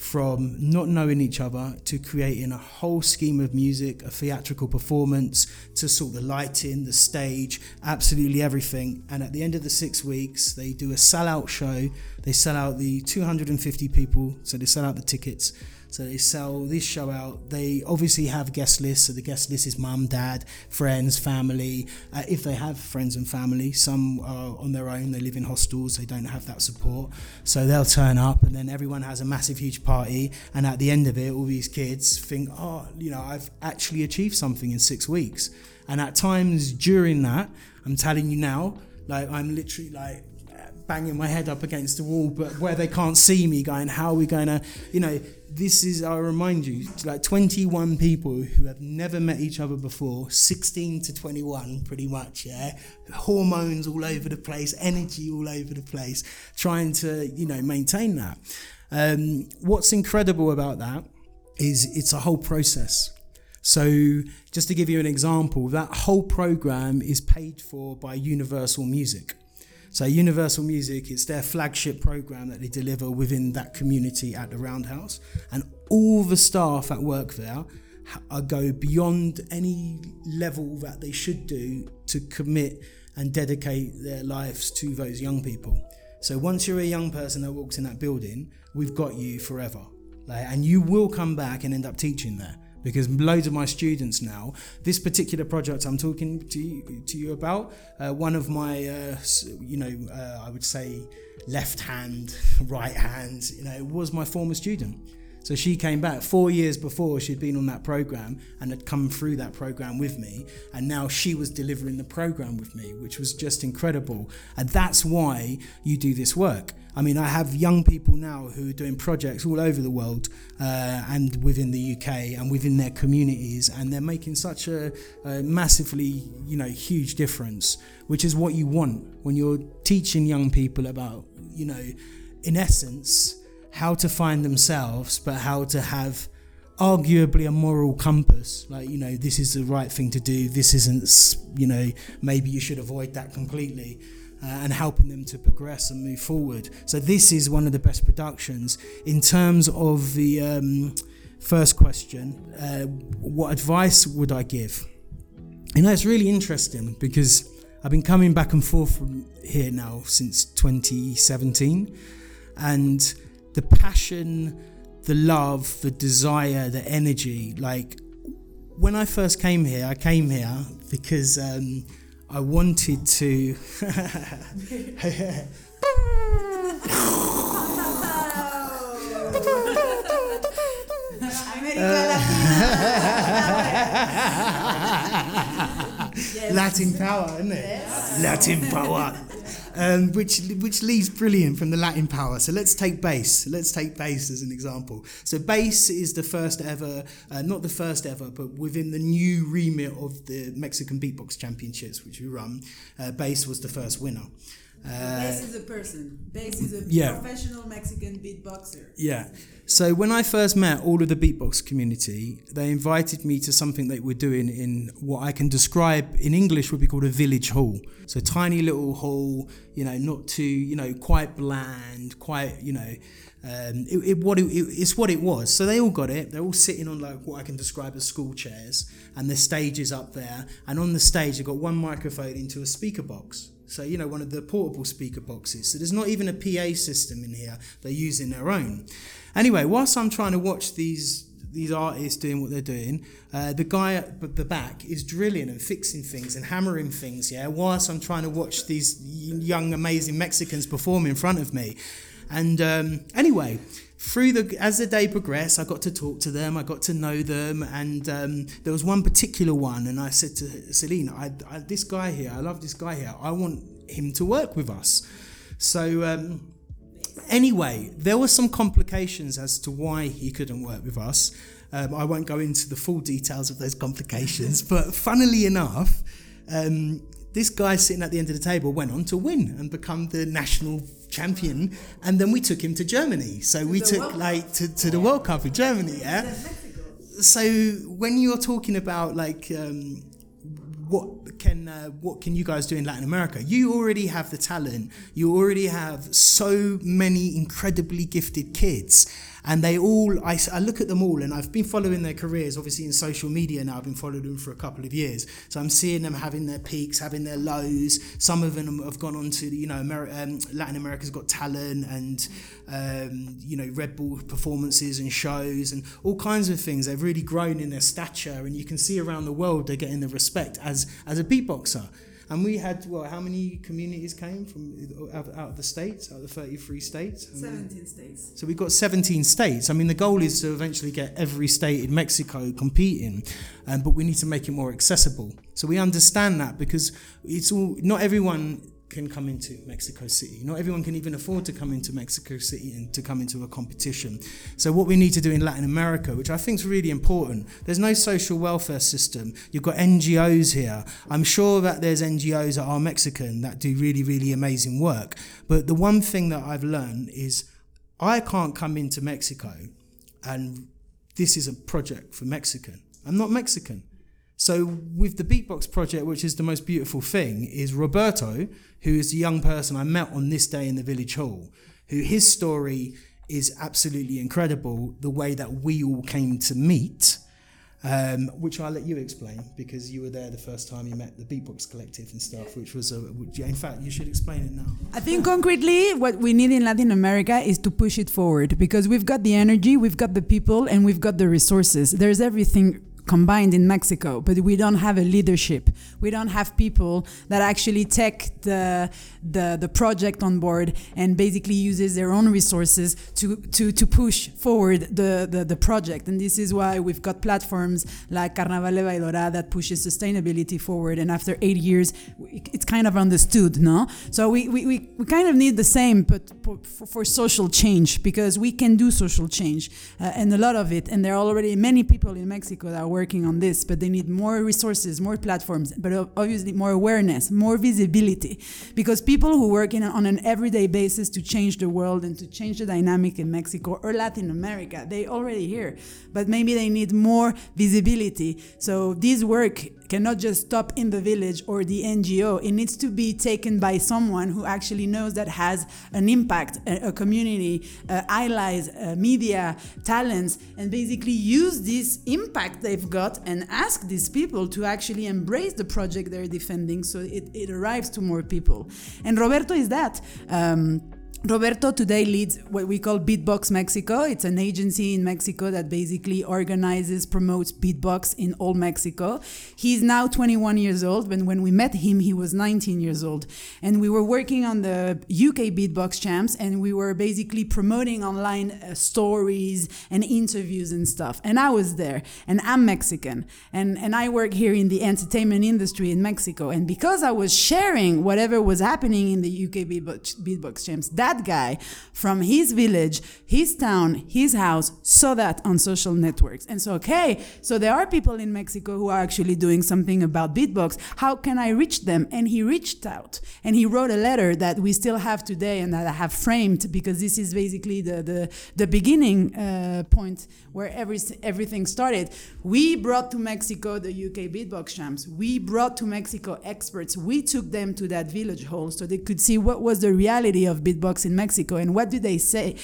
from not knowing each other to creating a whole scheme of music, a theatrical performance, to sort the lighting, the stage, absolutely everything. And at the end of the six weeks, they do a sellout show. They sell out the 250 people, so they sell out the tickets so they sell this show out. They obviously have guest lists. So the guest list is mum, dad, friends, family. Uh, if they have friends and family, some are on their own. They live in hostels. They don't have that support. So they'll turn up, and then everyone has a massive, huge party. And at the end of it, all these kids think, oh, you know, I've actually achieved something in six weeks. And at times during that, I'm telling you now, like I'm literally like banging my head up against the wall, but where they can't see me, going, how are we going to, you know, this is, I remind you, like 21 people who have never met each other before, 16 to 21, pretty much, yeah? Hormones all over the place, energy all over the place, trying to, you know, maintain that. Um, what's incredible about that is it's a whole process. So, just to give you an example, that whole program is paid for by Universal Music. So Universal Music is their flagship program that they deliver within that community at the Roundhouse, and all the staff that work there go beyond any level that they should do to commit and dedicate their lives to those young people. So once you're a young person that walks in that building, we've got you forever. Like, and you will come back and end up teaching there because loads of my students now, this particular project I'm talking to you, to you about, uh, one of my, uh, you know, uh, I would say left hand, right hand, you know, was my former student. So she came back four years before she'd been on that program and had come through that program with me. And now she was delivering the program with me, which was just incredible. And that's why you do this work. I mean, I have young people now who are doing projects all over the world uh, and within the UK and within their communities, and they're making such a, a massively, you know, huge difference, which is what you want when you're teaching young people about, you know, in essence, how to find themselves, but how to have arguably a moral compass like you know this is the right thing to do this isn't you know maybe you should avoid that completely uh, and helping them to progress and move forward. So this is one of the best productions. In terms of the um, first question uh, what advice would i give? You know it's really interesting because i've been coming back and forth from here now since 2017 and the passion, the love, the desire, the energy. Like when I first came here, I came here because um, I wanted to. Latin power, isn't it? Latin power um, which which leaves brilliant from the Latin power. So let's take bass. Let's take bass as an example. So bass is the first ever, uh, not the first ever, but within the new remit of the Mexican Beatbox Championships, which we run, uh, bass was the first winner. Bass is a person. Bass is a Yeah. professional Mexican beatboxer. Yeah. So when I first met all of the beatbox community, they invited me to something they were doing in what I can describe in English would be called a village hall. So tiny little hall, you know, not too, you know, quite bland, quite, you know, um, it, it, what it, it, it's what it was. So they all got it. They're all sitting on like what I can describe as school chairs, and the stage is up there. And on the stage, they've got one microphone into a speaker box. So, you know, one of the portable speaker boxes. So there's not even a PA system in here. They're using their own. Anyway, whilst I'm trying to watch these these artists doing what they're doing, uh, the guy at the back is drilling and fixing things and hammering things, yeah, whilst I'm trying to watch these young, amazing Mexicans perform in front of me. And um, anyway, through the as the day progressed, I got to talk to them, I got to know them, and um, there was one particular one, and I said to Celine, I, I, "This guy here, I love this guy here. I want him to work with us." So um, anyway, there were some complications as to why he couldn't work with us. Um, I won't go into the full details of those complications, but funnily enough, um, this guy sitting at the end of the table went on to win and become the national champion, and then we took him to Germany. So we took like to, to the World Cup in Germany, yeah. So when you're talking about like um, what can uh, what can you guys do in Latin America? You already have the talent. You already have so many incredibly gifted kids, and they all. I, I look at them all, and I've been following their careers. Obviously, in social media now, I've been following them for a couple of years. So I'm seeing them having their peaks, having their lows. Some of them have gone on to you know um, Latin America's Got Talent, and um, you know Red Bull performances and shows, and all kinds of things. They've really grown in their stature, and you can see around the world they're getting the respect as as a beatboxer. And we had well, how many communities came from out, out of the states, out of the thirty-three states? I mean, 17 states. so we've got 17 states. I mean, the goal is to eventually get every state in Mexico competing, um, but we need to make it more accessible. So we understand that because it's all not everyone can come into Mexico City. Not everyone can even afford to come into Mexico City and to come into a competition. So what we need to do in Latin America, which I think is really important, there's no social welfare system. You've got NGOs here. I'm sure that there's NGOs that are Mexican that do really, really amazing work. But the one thing that I've learned is I can't come into Mexico and this is a project for Mexican. I'm not Mexican. So with the Beatbox project, which is the most beautiful thing, is Roberto, who is the young person I met on this day in the village hall, who his story is absolutely incredible. The way that we all came to meet, um, which I'll let you explain because you were there the first time you met the Beatbox Collective and stuff, which was a. Which, in fact, you should explain it now. I think concretely, what we need in Latin America is to push it forward because we've got the energy, we've got the people, and we've got the resources. There's everything combined in Mexico, but we don't have a leadership. We don't have people that actually take the the, the project on board and basically uses their own resources to to, to push forward the, the, the project. And this is why we've got platforms like Carnaval de Bahidorá that pushes sustainability forward. And after eight years, it's kind of understood, no? So we, we, we, we kind of need the same, but for, for social change because we can do social change uh, and a lot of it. And there are already many people in Mexico that are working on this, but they need more resources, more platforms, but obviously more awareness, more visibility, because people who work in, on an everyday basis to change the world and to change the dynamic in Mexico or Latin America, they already here, but maybe they need more visibility. So this work cannot just stop in the village or the NGO. It needs to be taken by someone who actually knows that has an impact, a, a community, uh, allies, uh, media, talents, and basically use this impact they've got and ask these people to actually embrace the project they're defending so it, it arrives to more people. And Roberto is that. Um, Roberto today leads what we call Beatbox Mexico. It's an agency in Mexico that basically organizes, promotes beatbox in all Mexico. He's now 21 years old, but when we met him, he was 19 years old. And we were working on the UK Beatbox Champs, and we were basically promoting online uh, stories and interviews and stuff. And I was there, and I'm Mexican, and, and I work here in the entertainment industry in Mexico. And because I was sharing whatever was happening in the UK Beatbox, Beatbox Champs, that that guy from his village, his town, his house saw that on social networks. And so, okay, so there are people in Mexico who are actually doing something about beatbox. How can I reach them? And he reached out and he wrote a letter that we still have today and that I have framed because this is basically the, the, the beginning uh, point where every, everything started. We brought to Mexico the UK beatbox champs. We brought to Mexico experts. We took them to that village hall so they could see what was the reality of beatbox in Mexico and what did they say?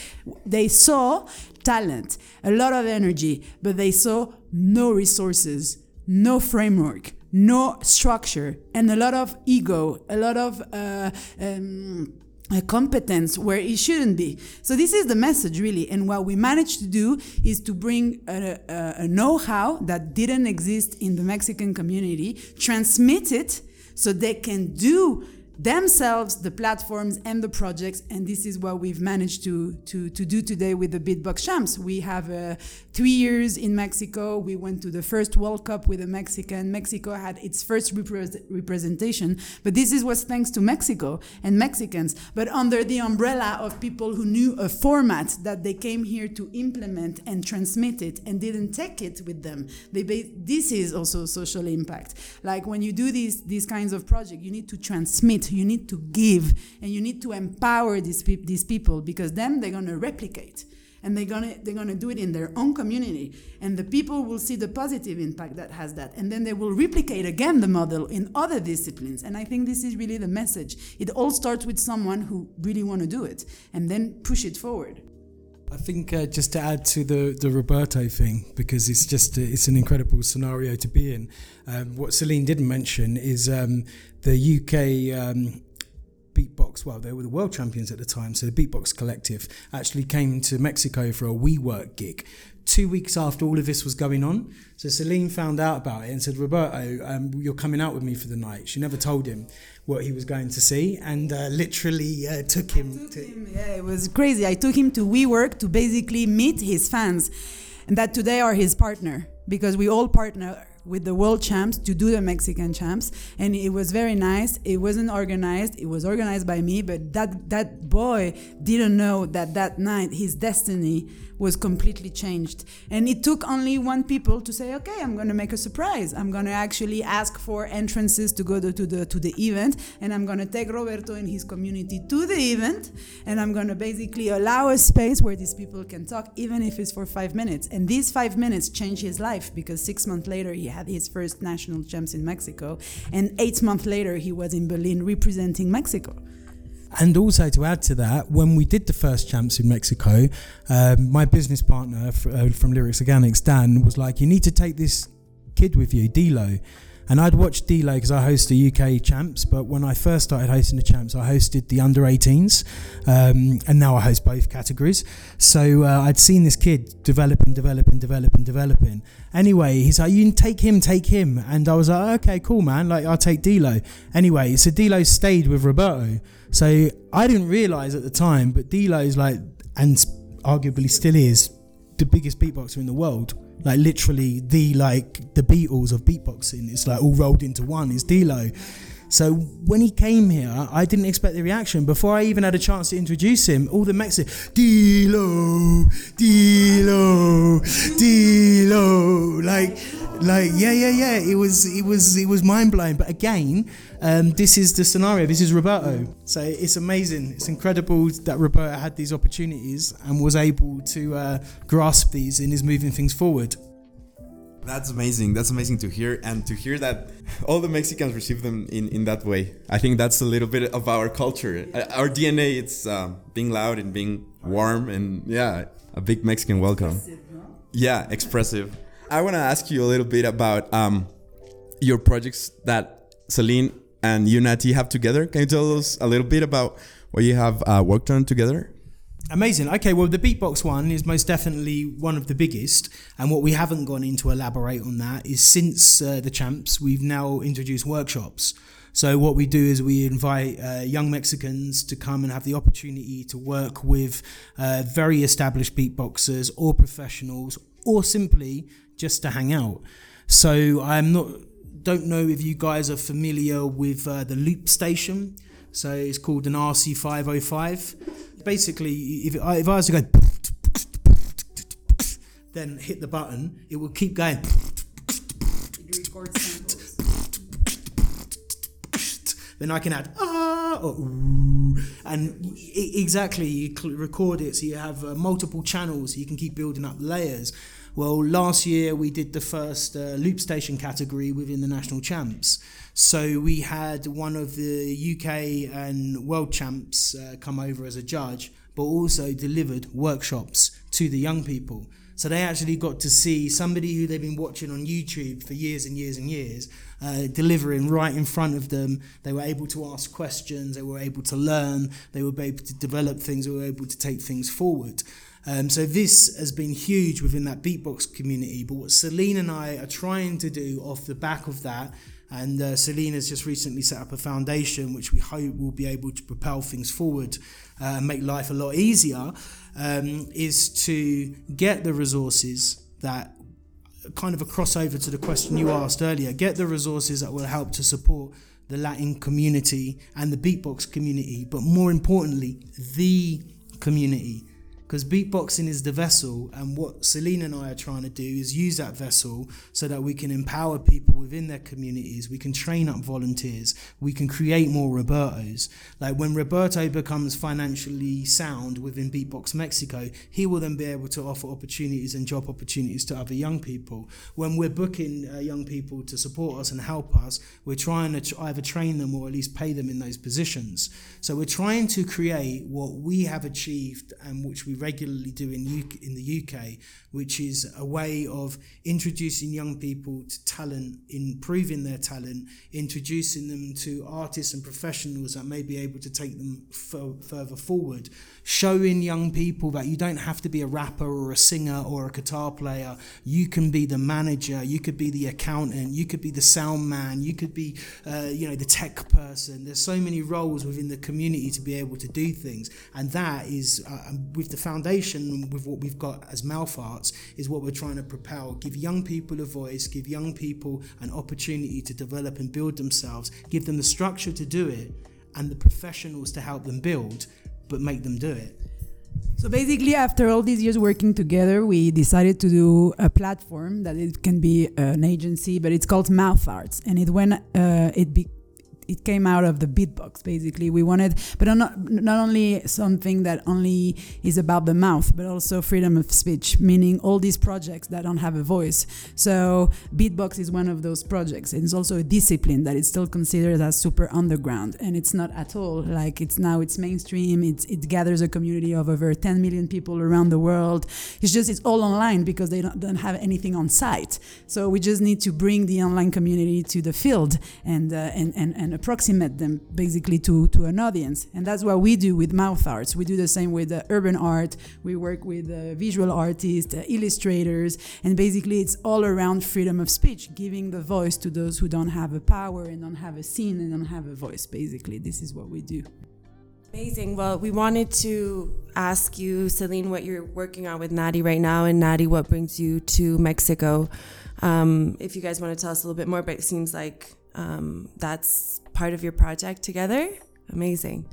They saw talent, a lot of energy, but they saw no resources, no framework, no structure, and a lot of ego, a lot of uh, um, a competence where it shouldn't be. So this is the message really. And what we managed to do is to bring a, a, a know-how that didn't exist in the Mexican community, transmit it so they can do themselves, the platforms and the projects, and this is what we've managed to to, to do today with the Beatbox Champs. We have uh, three years in Mexico. We went to the first World Cup with a Mexican. Mexico had its first repre representation, but this is was thanks to Mexico and Mexicans, but under the umbrella of people who knew a format that they came here to implement and transmit it and didn't take it with them. They this is also social impact. Like when you do these these kinds of projects, you need to transmit you need to give, and you need to empower these, pe- these people because then they're going to replicate and they're gonna they're gonna do it in their own community. And the people will see the positive impact that has that. And then they will replicate again the model in other disciplines. And i think this is really the message. It all starts with someone who really want to do it and then push it forward I think uh, just to add to the, the Roberto thing because it's just it's an incredible scenario to be in. Um, what Celine didn't mention is um, the UK um, beatbox. Well, they were the world champions at the time, so the Beatbox Collective actually came to Mexico for a WeWork gig. Two weeks after all of this was going on, so Celine found out about it and said, "Roberto, um, you're coming out with me for the night." She never told him what he was going to see, and uh, literally uh, took him. Took to him, yeah, it was crazy. I took him to WeWork to basically meet his fans, and that today are his partner because we all partner with the world champs to do the Mexican champs, and it was very nice. It wasn't organized; it was organized by me. But that that boy didn't know that that night his destiny was completely changed. And it took only one people to say, "Okay, I'm going to make a surprise. I'm going to actually ask for entrances to go to, to the to the event, and I'm going to take Roberto and his community to the event, and I'm going to basically allow a space where these people can talk, even if it's for five minutes. And these five minutes changed his life because six months later he had his first national champs in Mexico, and eight months later he was in Berlin representing Mexico. And also to add to that, when we did the first champs in Mexico, um, my business partner f- uh, from Lyrics Organics, Dan, was like, "You need to take this kid with you, D-Low." And I'd watched D-Low because I host the UK champs, but when I first started hosting the champs, I hosted the under 18s, um, and now I host both categories. So uh, I'd seen this kid developing, developing, developing, developing. Anyway, he's like, "You can take him, take him," and I was like, "Okay, cool, man. Like I'll take D-Low." Anyway, so D-Low stayed with Roberto. So I didn't realize at the time, but D-Low is like, and arguably still is, the biggest beatboxer in the world. Like literally the like the Beatles of beatboxing. It's like all rolled into one. Is D-Low. So when he came here, I didn't expect the reaction. Before I even had a chance to introduce him, all the Mexicans, D-Low, D-Low, D-Low, like, like, yeah, yeah, yeah. It was, it was, it was mind blowing. But again, um, this is the scenario. This is Roberto. So it's amazing. It's incredible that Roberto had these opportunities and was able to uh, grasp these and is moving things forward. That's amazing. That's amazing to hear, and to hear that all the Mexicans receive them in, in that way. I think that's a little bit of our culture. Uh, Our DNA, it's uh, being loud and being warm, and yeah, a big Mexican welcome. Yeah, expressive. I want to ask you a little bit about um, your projects that Celine and Unity have together. Can you tell us a little bit about what you have uh, worked on together? Amazing. Okay, well, the beatbox one is most definitely one of the biggest. And what we haven't gone in to elaborate on that is since uh, the champs, we've now introduced workshops. So, what we do is we invite uh, young Mexicans to come and have the opportunity to work with uh, very established beatboxers or professionals or simply just to hang out. So, I'm not, don't know if you guys are familiar with uh, the Loop Station. So it's called an RC505. Basically, if, I, if I was to go, then hit the button, it will keep going. Then I can add ah or ooh, and exactly you record it so you have uh, multiple channels. So you can keep building up layers. Well, last year we did the first uh, loop station category within the national champs. So we had one of the UK and world champs uh, come over as a judge, but also delivered workshops to the young people. So they actually got to see somebody who they've been watching on YouTube for years and years and years uh, delivering right in front of them. They were able to ask questions, they were able to learn, they were able to develop things, they were able to take things forward. Um, so this has been huge within that beatbox community. But what Celine and I are trying to do off the back of that, and uh, Celine has just recently set up a foundation which we hope will be able to propel things forward uh, and make life a lot easier, um, is to get the resources that kind of a crossover to the question you asked earlier get the resources that will help to support the Latin community and the beatbox community, but more importantly, the community because beatboxing is the vessel and what Celine and I are trying to do is use that vessel so that we can empower people within their communities we can train up volunteers we can create more Robertos. Like when Roberto becomes financially sound within Beatbox Mexico he will then be able to offer opportunities and job opportunities to other young people. When we're booking uh, young people to support us and help us we're trying to either train them or at least pay them in those positions. So we're trying to create what we have achieved and which we regularly do in, UK, in the UK, which is a way of introducing young people to talent, improving their talent, introducing them to artists and professionals that may be able to take them f- further forward, showing young people that you don't have to be a rapper or a singer or a guitar player. You can be the manager, you could be the accountant, you could be the sound man, you could be, uh, you know, the tech person. There's so many roles within the community to be able to do things, and that is uh, with the foundation with what we've got as mouth arts is what we're trying to propel. Give young people a voice, give young people an opportunity to develop and build themselves, give them the structure to do it, and the professionals to help them build, but make them do it. So basically, after all these years working together, we decided to do a platform that it can be an agency, but it's called Mouth Arts, and it when uh, it be it came out of the beatbox basically. We wanted but not not only something that only is about the mouth but also freedom of speech meaning all these projects that don't have a voice. So beatbox is one of those projects. It's also a discipline that is still considered as super underground. And it's not at all like it's now it's mainstream. It's, it gathers a community of over 10 million people around the world. It's just it's all online because they don't, don't have anything on site. So we just need to bring the online community to the field and uh, and, and and approximate them basically to, to an audience. And that's what we do with mouth arts. We do the same with uh, urban art. We work with uh, visual artists, uh, illustrators, and basically it's all around freedom of speech, giving the voice to those who don't have a power and don't have a scene and don't have a voice. Basically, this is what we do. Amazing. Well, we wanted to ask you, Celine, what you're working on with Nadi right now, and Nadi, what brings you to Mexico. Um, if you guys want to tell us a little bit more, but it seems like um, that's part of your project together. Amazing.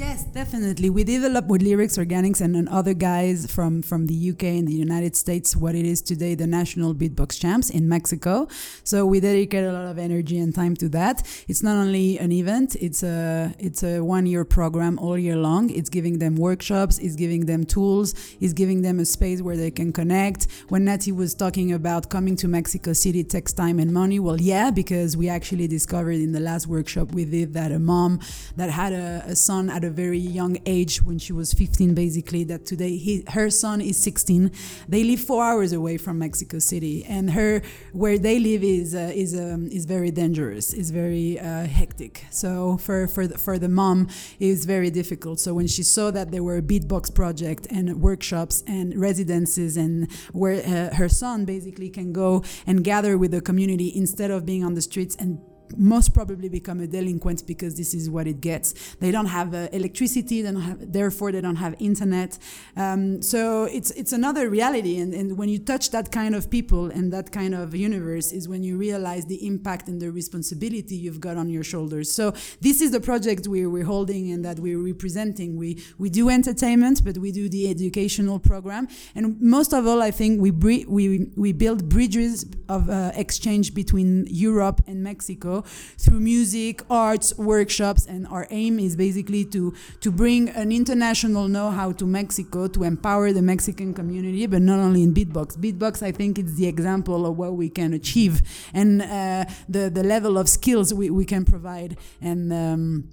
Yes, definitely. We developed with Lyrics Organics and, and other guys from, from the UK and the United States what it is today the National Beatbox Champs in Mexico. So we dedicate a lot of energy and time to that. It's not only an event; it's a it's a one year program all year long. It's giving them workshops, it's giving them tools, it's giving them a space where they can connect. When Natty was talking about coming to Mexico City takes time and money, well, yeah, because we actually discovered in the last workshop we did that a mom that had a, a son at a very young age when she was 15 basically that today he, her son is 16 they live four hours away from mexico city and her where they live is uh, is um, is very dangerous is very uh, hectic. So for for the, for the mom it's very difficult. So when she saw that there were beatbox project and workshops and residences and where uh, her son basically can go and gather with the community instead of being on the streets and most probably become a delinquent because this is what it gets. They don't have uh, electricity, they don't have, therefore they don't have internet. Um, so it's it's another reality, and, and when you touch that kind of people and that kind of universe is when you realize the impact and the responsibility you've got on your shoulders. So this is the project we're, we're holding and that we're representing. We we do entertainment, but we do the educational program, and most of all, I think we we we build bridges of uh, exchange between Europe and Mexico through music, arts, workshops, and our aim is basically to to bring an international know-how to Mexico to empower the Mexican community, but not only in beatbox. Beatbox, I think, is the example of what we can achieve and uh, the the level of skills we, we can provide and. Um,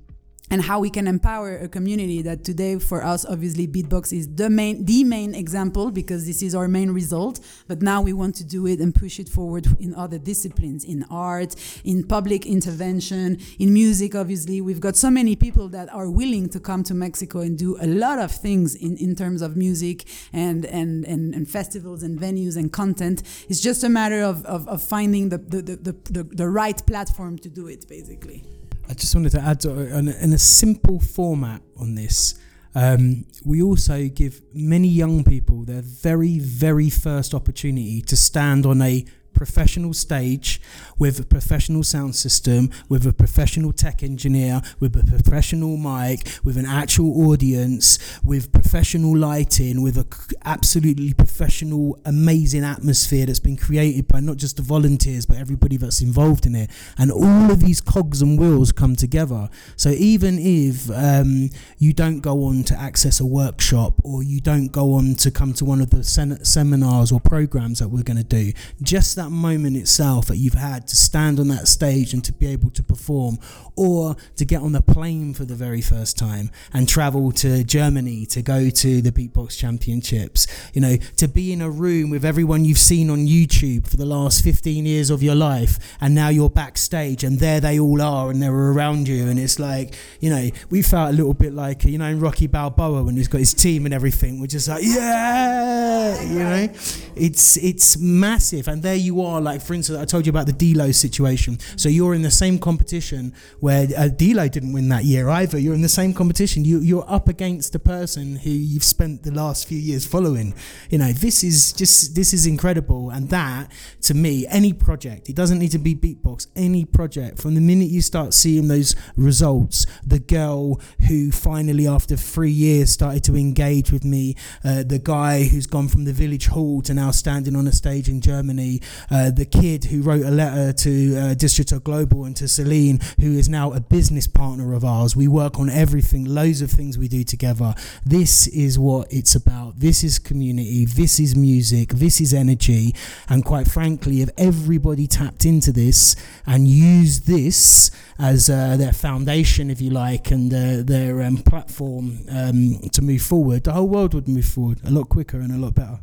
and how we can empower a community that today for us obviously beatbox is the main the main example because this is our main result. But now we want to do it and push it forward in other disciplines in art in public intervention in music obviously. We've got so many people that are willing to come to mexico and do a lot of things in, in terms of music and, and, and, and festivals and venues and content. It's just a matter of, of, of finding the, the, the, the, the right platform to do it basically I just wanted to add in a simple format on this. Um, we also give many young people their very, very first opportunity to stand on a professional stage with a professional sound system, with a professional tech engineer, with a professional mic, with an actual audience, with professional lighting, with a absolutely professional, amazing atmosphere that's been created by not just the volunteers but everybody that's involved in it. And all of these cogs and wheels come together. So even if um, you don't go on to access a workshop or you don't go on to come to one of the sen- seminars or programs that we're going to do, just that that moment itself that you've had to stand on that stage and to be able to perform, or to get on the plane for the very first time and travel to Germany to go to the Beatbox Championships, you know, to be in a room with everyone you've seen on YouTube for the last 15 years of your life, and now you're backstage and there they all are and they're around you, and it's like, you know, we felt a little bit like, you know, in Rocky Balboa when he's got his team and everything, we're just like, yeah, you know, it's it's massive, and there you are, like for instance, I told you about the D-Low situation. So you're in the same competition where uh, didn't win that year either. You're in the same competition. You, you're up against the person who you've spent the last few years following. You know, this is just this is incredible, and that to me, any project, it doesn't need to be beatbox. Any project, from the minute you start seeing those results, the girl who finally after three years started to engage with me, uh, the guy who's gone from the village hall to now standing on a stage in Germany, uh, the kid who wrote a letter to uh, Distrital Global and to Celine, who is now a business partner of ours. We work on everything, loads of things we do together. This is what it's about. This is community. This is music. This is energy. And quite frankly, if everybody tapped into this and used this as uh, their foundation, if you like, and uh, their um, platform um, to move forward, the whole world would move forward a lot quicker and a lot better.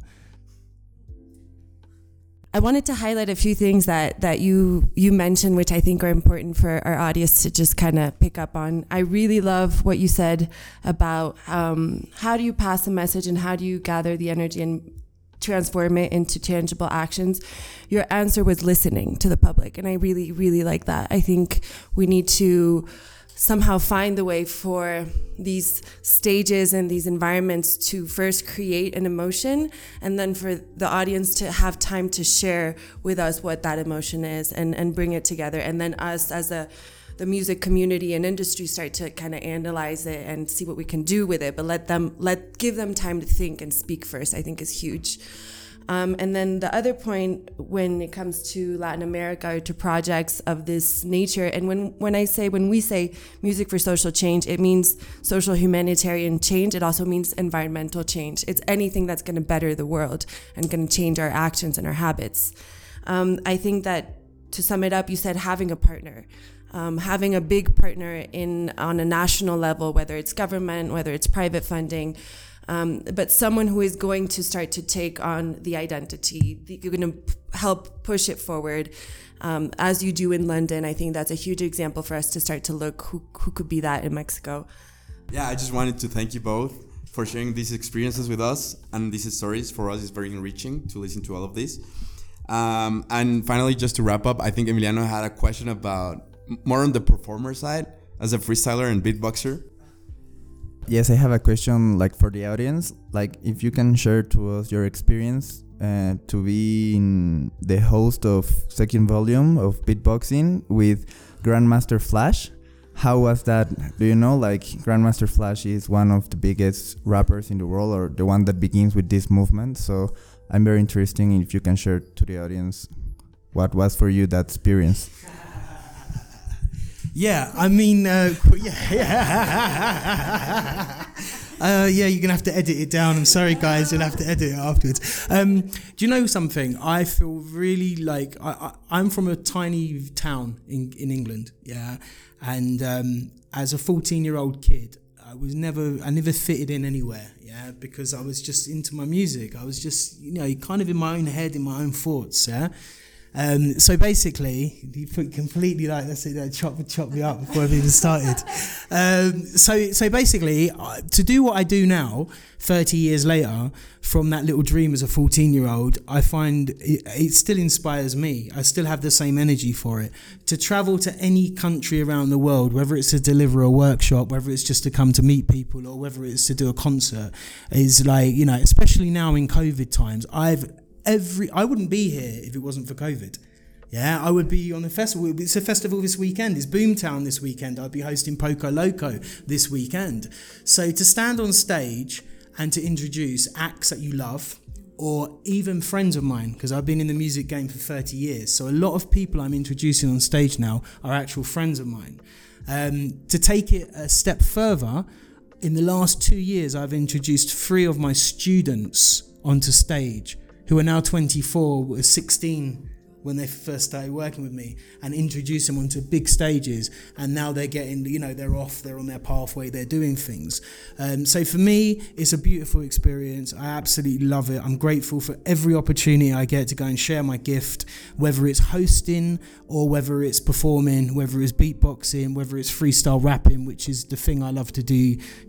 I wanted to highlight a few things that that you you mentioned, which I think are important for our audience to just kind of pick up on. I really love what you said about um, how do you pass a message and how do you gather the energy and transform it into tangible actions. Your answer was listening to the public, and I really really like that. I think we need to somehow find the way for these stages and these environments to first create an emotion and then for the audience to have time to share with us what that emotion is and, and bring it together. And then us as a the music community and industry start to kind of analyze it and see what we can do with it. But let them let give them time to think and speak first i think is huge um, and then the other point when it comes to Latin America or to projects of this nature, and when, when I say, when we say music for social change, it means social humanitarian change. It also means environmental change. It's anything that's going to better the world and going to change our actions and our habits. Um, I think that to sum it up, you said having a partner. Um, having a big partner in on a national level, whether it's government, whether it's private funding, um, but someone who is going to start to take on the identity, you're going to help push it forward. Um, as you do in London, I think that's a huge example for us to start to look who, who could be that in Mexico. Yeah, I just wanted to thank you both for sharing these experiences with us and these stories. For us, it's very enriching to listen to all of this. Um, and finally, just to wrap up, I think Emiliano had a question about more on the performer side as a freestyler and beatboxer. Yes, I have a question like for the audience. Like if you can share to us your experience uh, to be the host of second volume of beatboxing with Grandmaster Flash. How was that? Do you know like Grandmaster Flash is one of the biggest rappers in the world or the one that begins with this movement. So I'm very interested if you can share to the audience what was for you that experience. Yeah, I mean, uh, yeah. Uh, yeah, you're gonna have to edit it down. I'm sorry, guys. You'll have to edit it afterwards. Um, do you know something? I feel really like I, am from a tiny town in in England. Yeah, and um, as a 14 year old kid, I was never I never fitted in anywhere. Yeah, because I was just into my music. I was just you know kind of in my own head, in my own thoughts. Yeah. Um, so basically, you put completely like let's say chop chop me up before I've even started. Um, so so basically, uh, to do what I do now, thirty years later, from that little dream as a fourteen-year-old, I find it, it still inspires me. I still have the same energy for it. To travel to any country around the world, whether it's to deliver a workshop, whether it's just to come to meet people, or whether it's to do a concert, is like you know, especially now in COVID times, I've every I wouldn't be here if it wasn't for COVID. Yeah, I would be on the festival. It's a festival this weekend. It's Boomtown this weekend. I'd be hosting Poco Loco this weekend. So to stand on stage and to introduce acts that you love, or even friends of mine, because I've been in the music game for 30 years. So a lot of people I'm introducing on stage now are actual friends of mine. Um, to take it a step further, in the last two years, I've introduced three of my students onto stage who are now 24, were 16 when they first started working with me and introduce them onto big stages. And now they're getting you know they're off they're on their pathway they're doing things. Um, so for me it's a beautiful experience. I absolutely love it. I'm grateful for every opportunity i get to go and share my gift whether it's hosting or whether it's performing whether it's beatboxing whether it's freestyle rapping which is the thing i love to do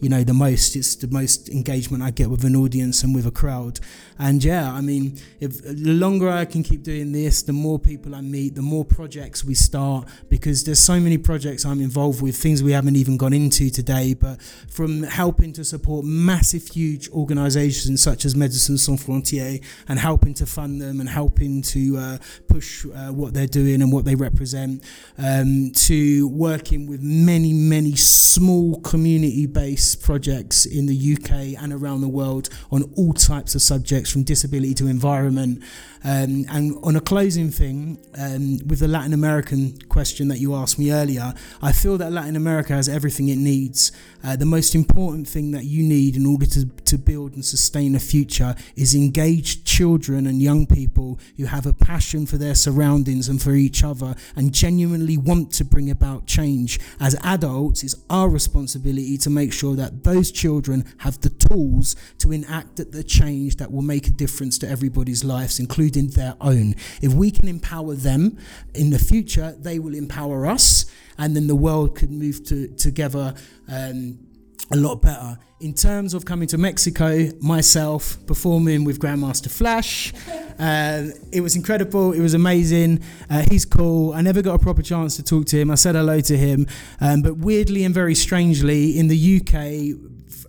you know the most. It's the most engagement i get with an audience and with a crowd. And yeah i mean if the longer i can keep doing this the more people I meet, the more projects we start, because there's so many projects I'm involved with, things we haven't even gone into today, but from helping to support massive, huge organizations such as Médecins Sans Frontières and helping to fund them and helping to uh, push uh, what they're doing and what they represent, um, to working with many, many small community based projects in the UK and around the world on all types of subjects from disability to environment. Um, and on a closing thing, um, with the Latin American question that you asked me earlier, I feel that Latin America has everything it needs. Uh, the most important thing that you need in order to, to build and sustain a future is engaged children and young people who have a passion for their surroundings and for each other and genuinely want to bring about change. As adults, it's our responsibility to make sure that those children have the tools to enact the change that will make a difference to everybody's lives, including their own. If we can empower them in the future, they will empower us, and then the world could move to, together um, a lot better. In terms of coming to Mexico, myself performing with Grandmaster Flash, uh, it was incredible. It was amazing. Uh, he's cool. I never got a proper chance to talk to him. I said hello to him, um, but weirdly and very strangely, in the UK,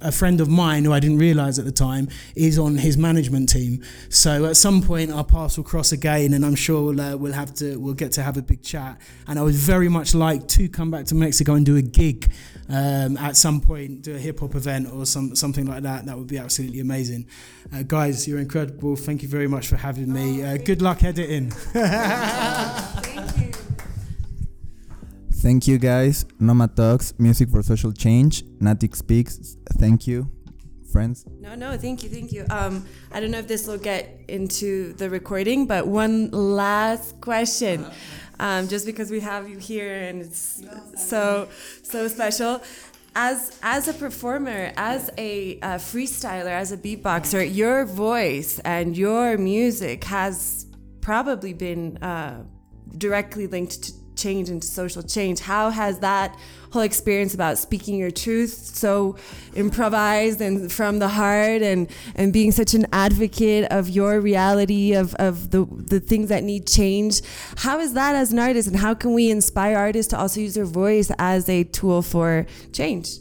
a friend of mine who I didn't realize at the time is on his management team. So at some point our paths will cross again, and I'm sure we'll, uh, we'll have to we'll get to have a big chat. And I would very much like to come back to Mexico and do a gig um, at some point, do a hip hop event or some something like that. That would be absolutely amazing. Uh, guys, you're incredible. Thank you very much for having me. Uh, good luck editing. Thank you. Guys. Noma Talks, Music for Social Change. Natic Speaks. Thank you, friends. No, no, thank you, thank you. Um, I don't know if this will get into the recording, but one last question. Um, just because we have you here and it's so so special. As as a performer, as a freestyler, as a beatboxer, your voice and your music has probably been uh, directly linked to, change into social change. How has that whole experience about speaking your truth so improvised and from the heart and, and being such an advocate of your reality of, of the, the things that need change, how is that as an artist and how can we inspire artists to also use their voice as a tool for change?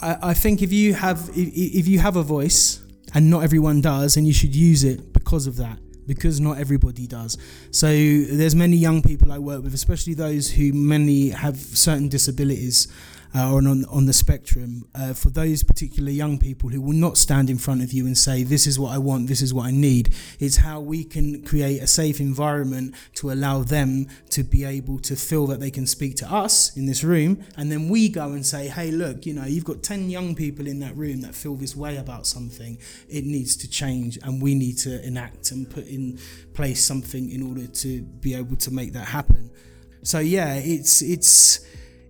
I, I think if you have if, if you have a voice and not everyone does, and you should use it because of that because not everybody does. So there's many young people I work with, especially those who many have certain disabilities uh, or on, on the spectrum. Uh, for those particular young people who will not stand in front of you and say, "This is what I want, this is what I need," it's how we can create a safe environment to allow them to be able to feel that they can speak to us in this room, and then we go and say, "Hey, look, you know, you've got ten young people in that room that feel this way about something. It needs to change, and we need to enact and put in place something in order to be able to make that happen." So yeah, it's it's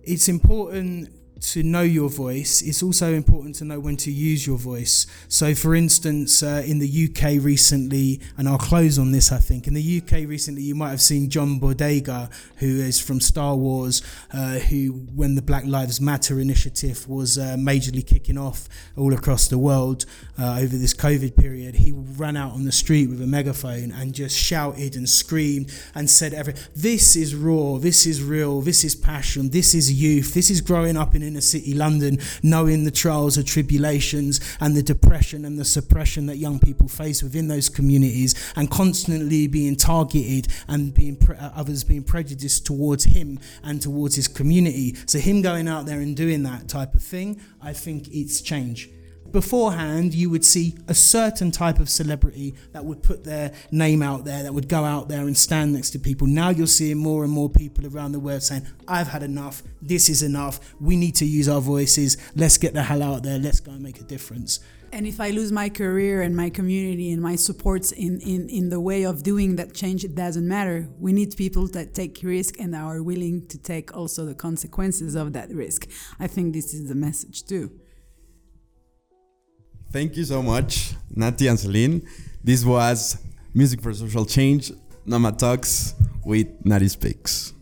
it's important to know your voice. It's also important to know when to use your voice. So, for instance, uh, in the UK recently, and I'll close on this, I think. In the UK recently, you might have seen John Boyega, who is from Star Wars, uh, who, when the Black Lives Matter initiative was uh, majorly kicking off all across the world uh, over this COVID period, he ran out on the street with a megaphone and just shouted and screamed and said, every, This is raw, this is real, this is passion, this is youth, this is growing up in inner city London, knowing the trials and tribulations and the depression and the suppression that young people face within those communities, and constantly being targeted and being pre- uh, others being prejudiced towards him and towards his community. So him going out there and doing that type of thing, I think it's change beforehand you would see a certain type of celebrity that would put their name out there that would go out there and stand next to people now you're seeing more and more people around the world saying i've had enough this is enough we need to use our voices let's get the hell out there let's go and make a difference and if I lose my career and my community and my supports in, in, in the way of doing that change, it doesn't matter. We need people that take risk and are willing to take also the consequences of that risk. I think this is the message too. Thank you so much, Nati and Celine. This was Music for Social Change, Nomad Talks with Nati Speaks.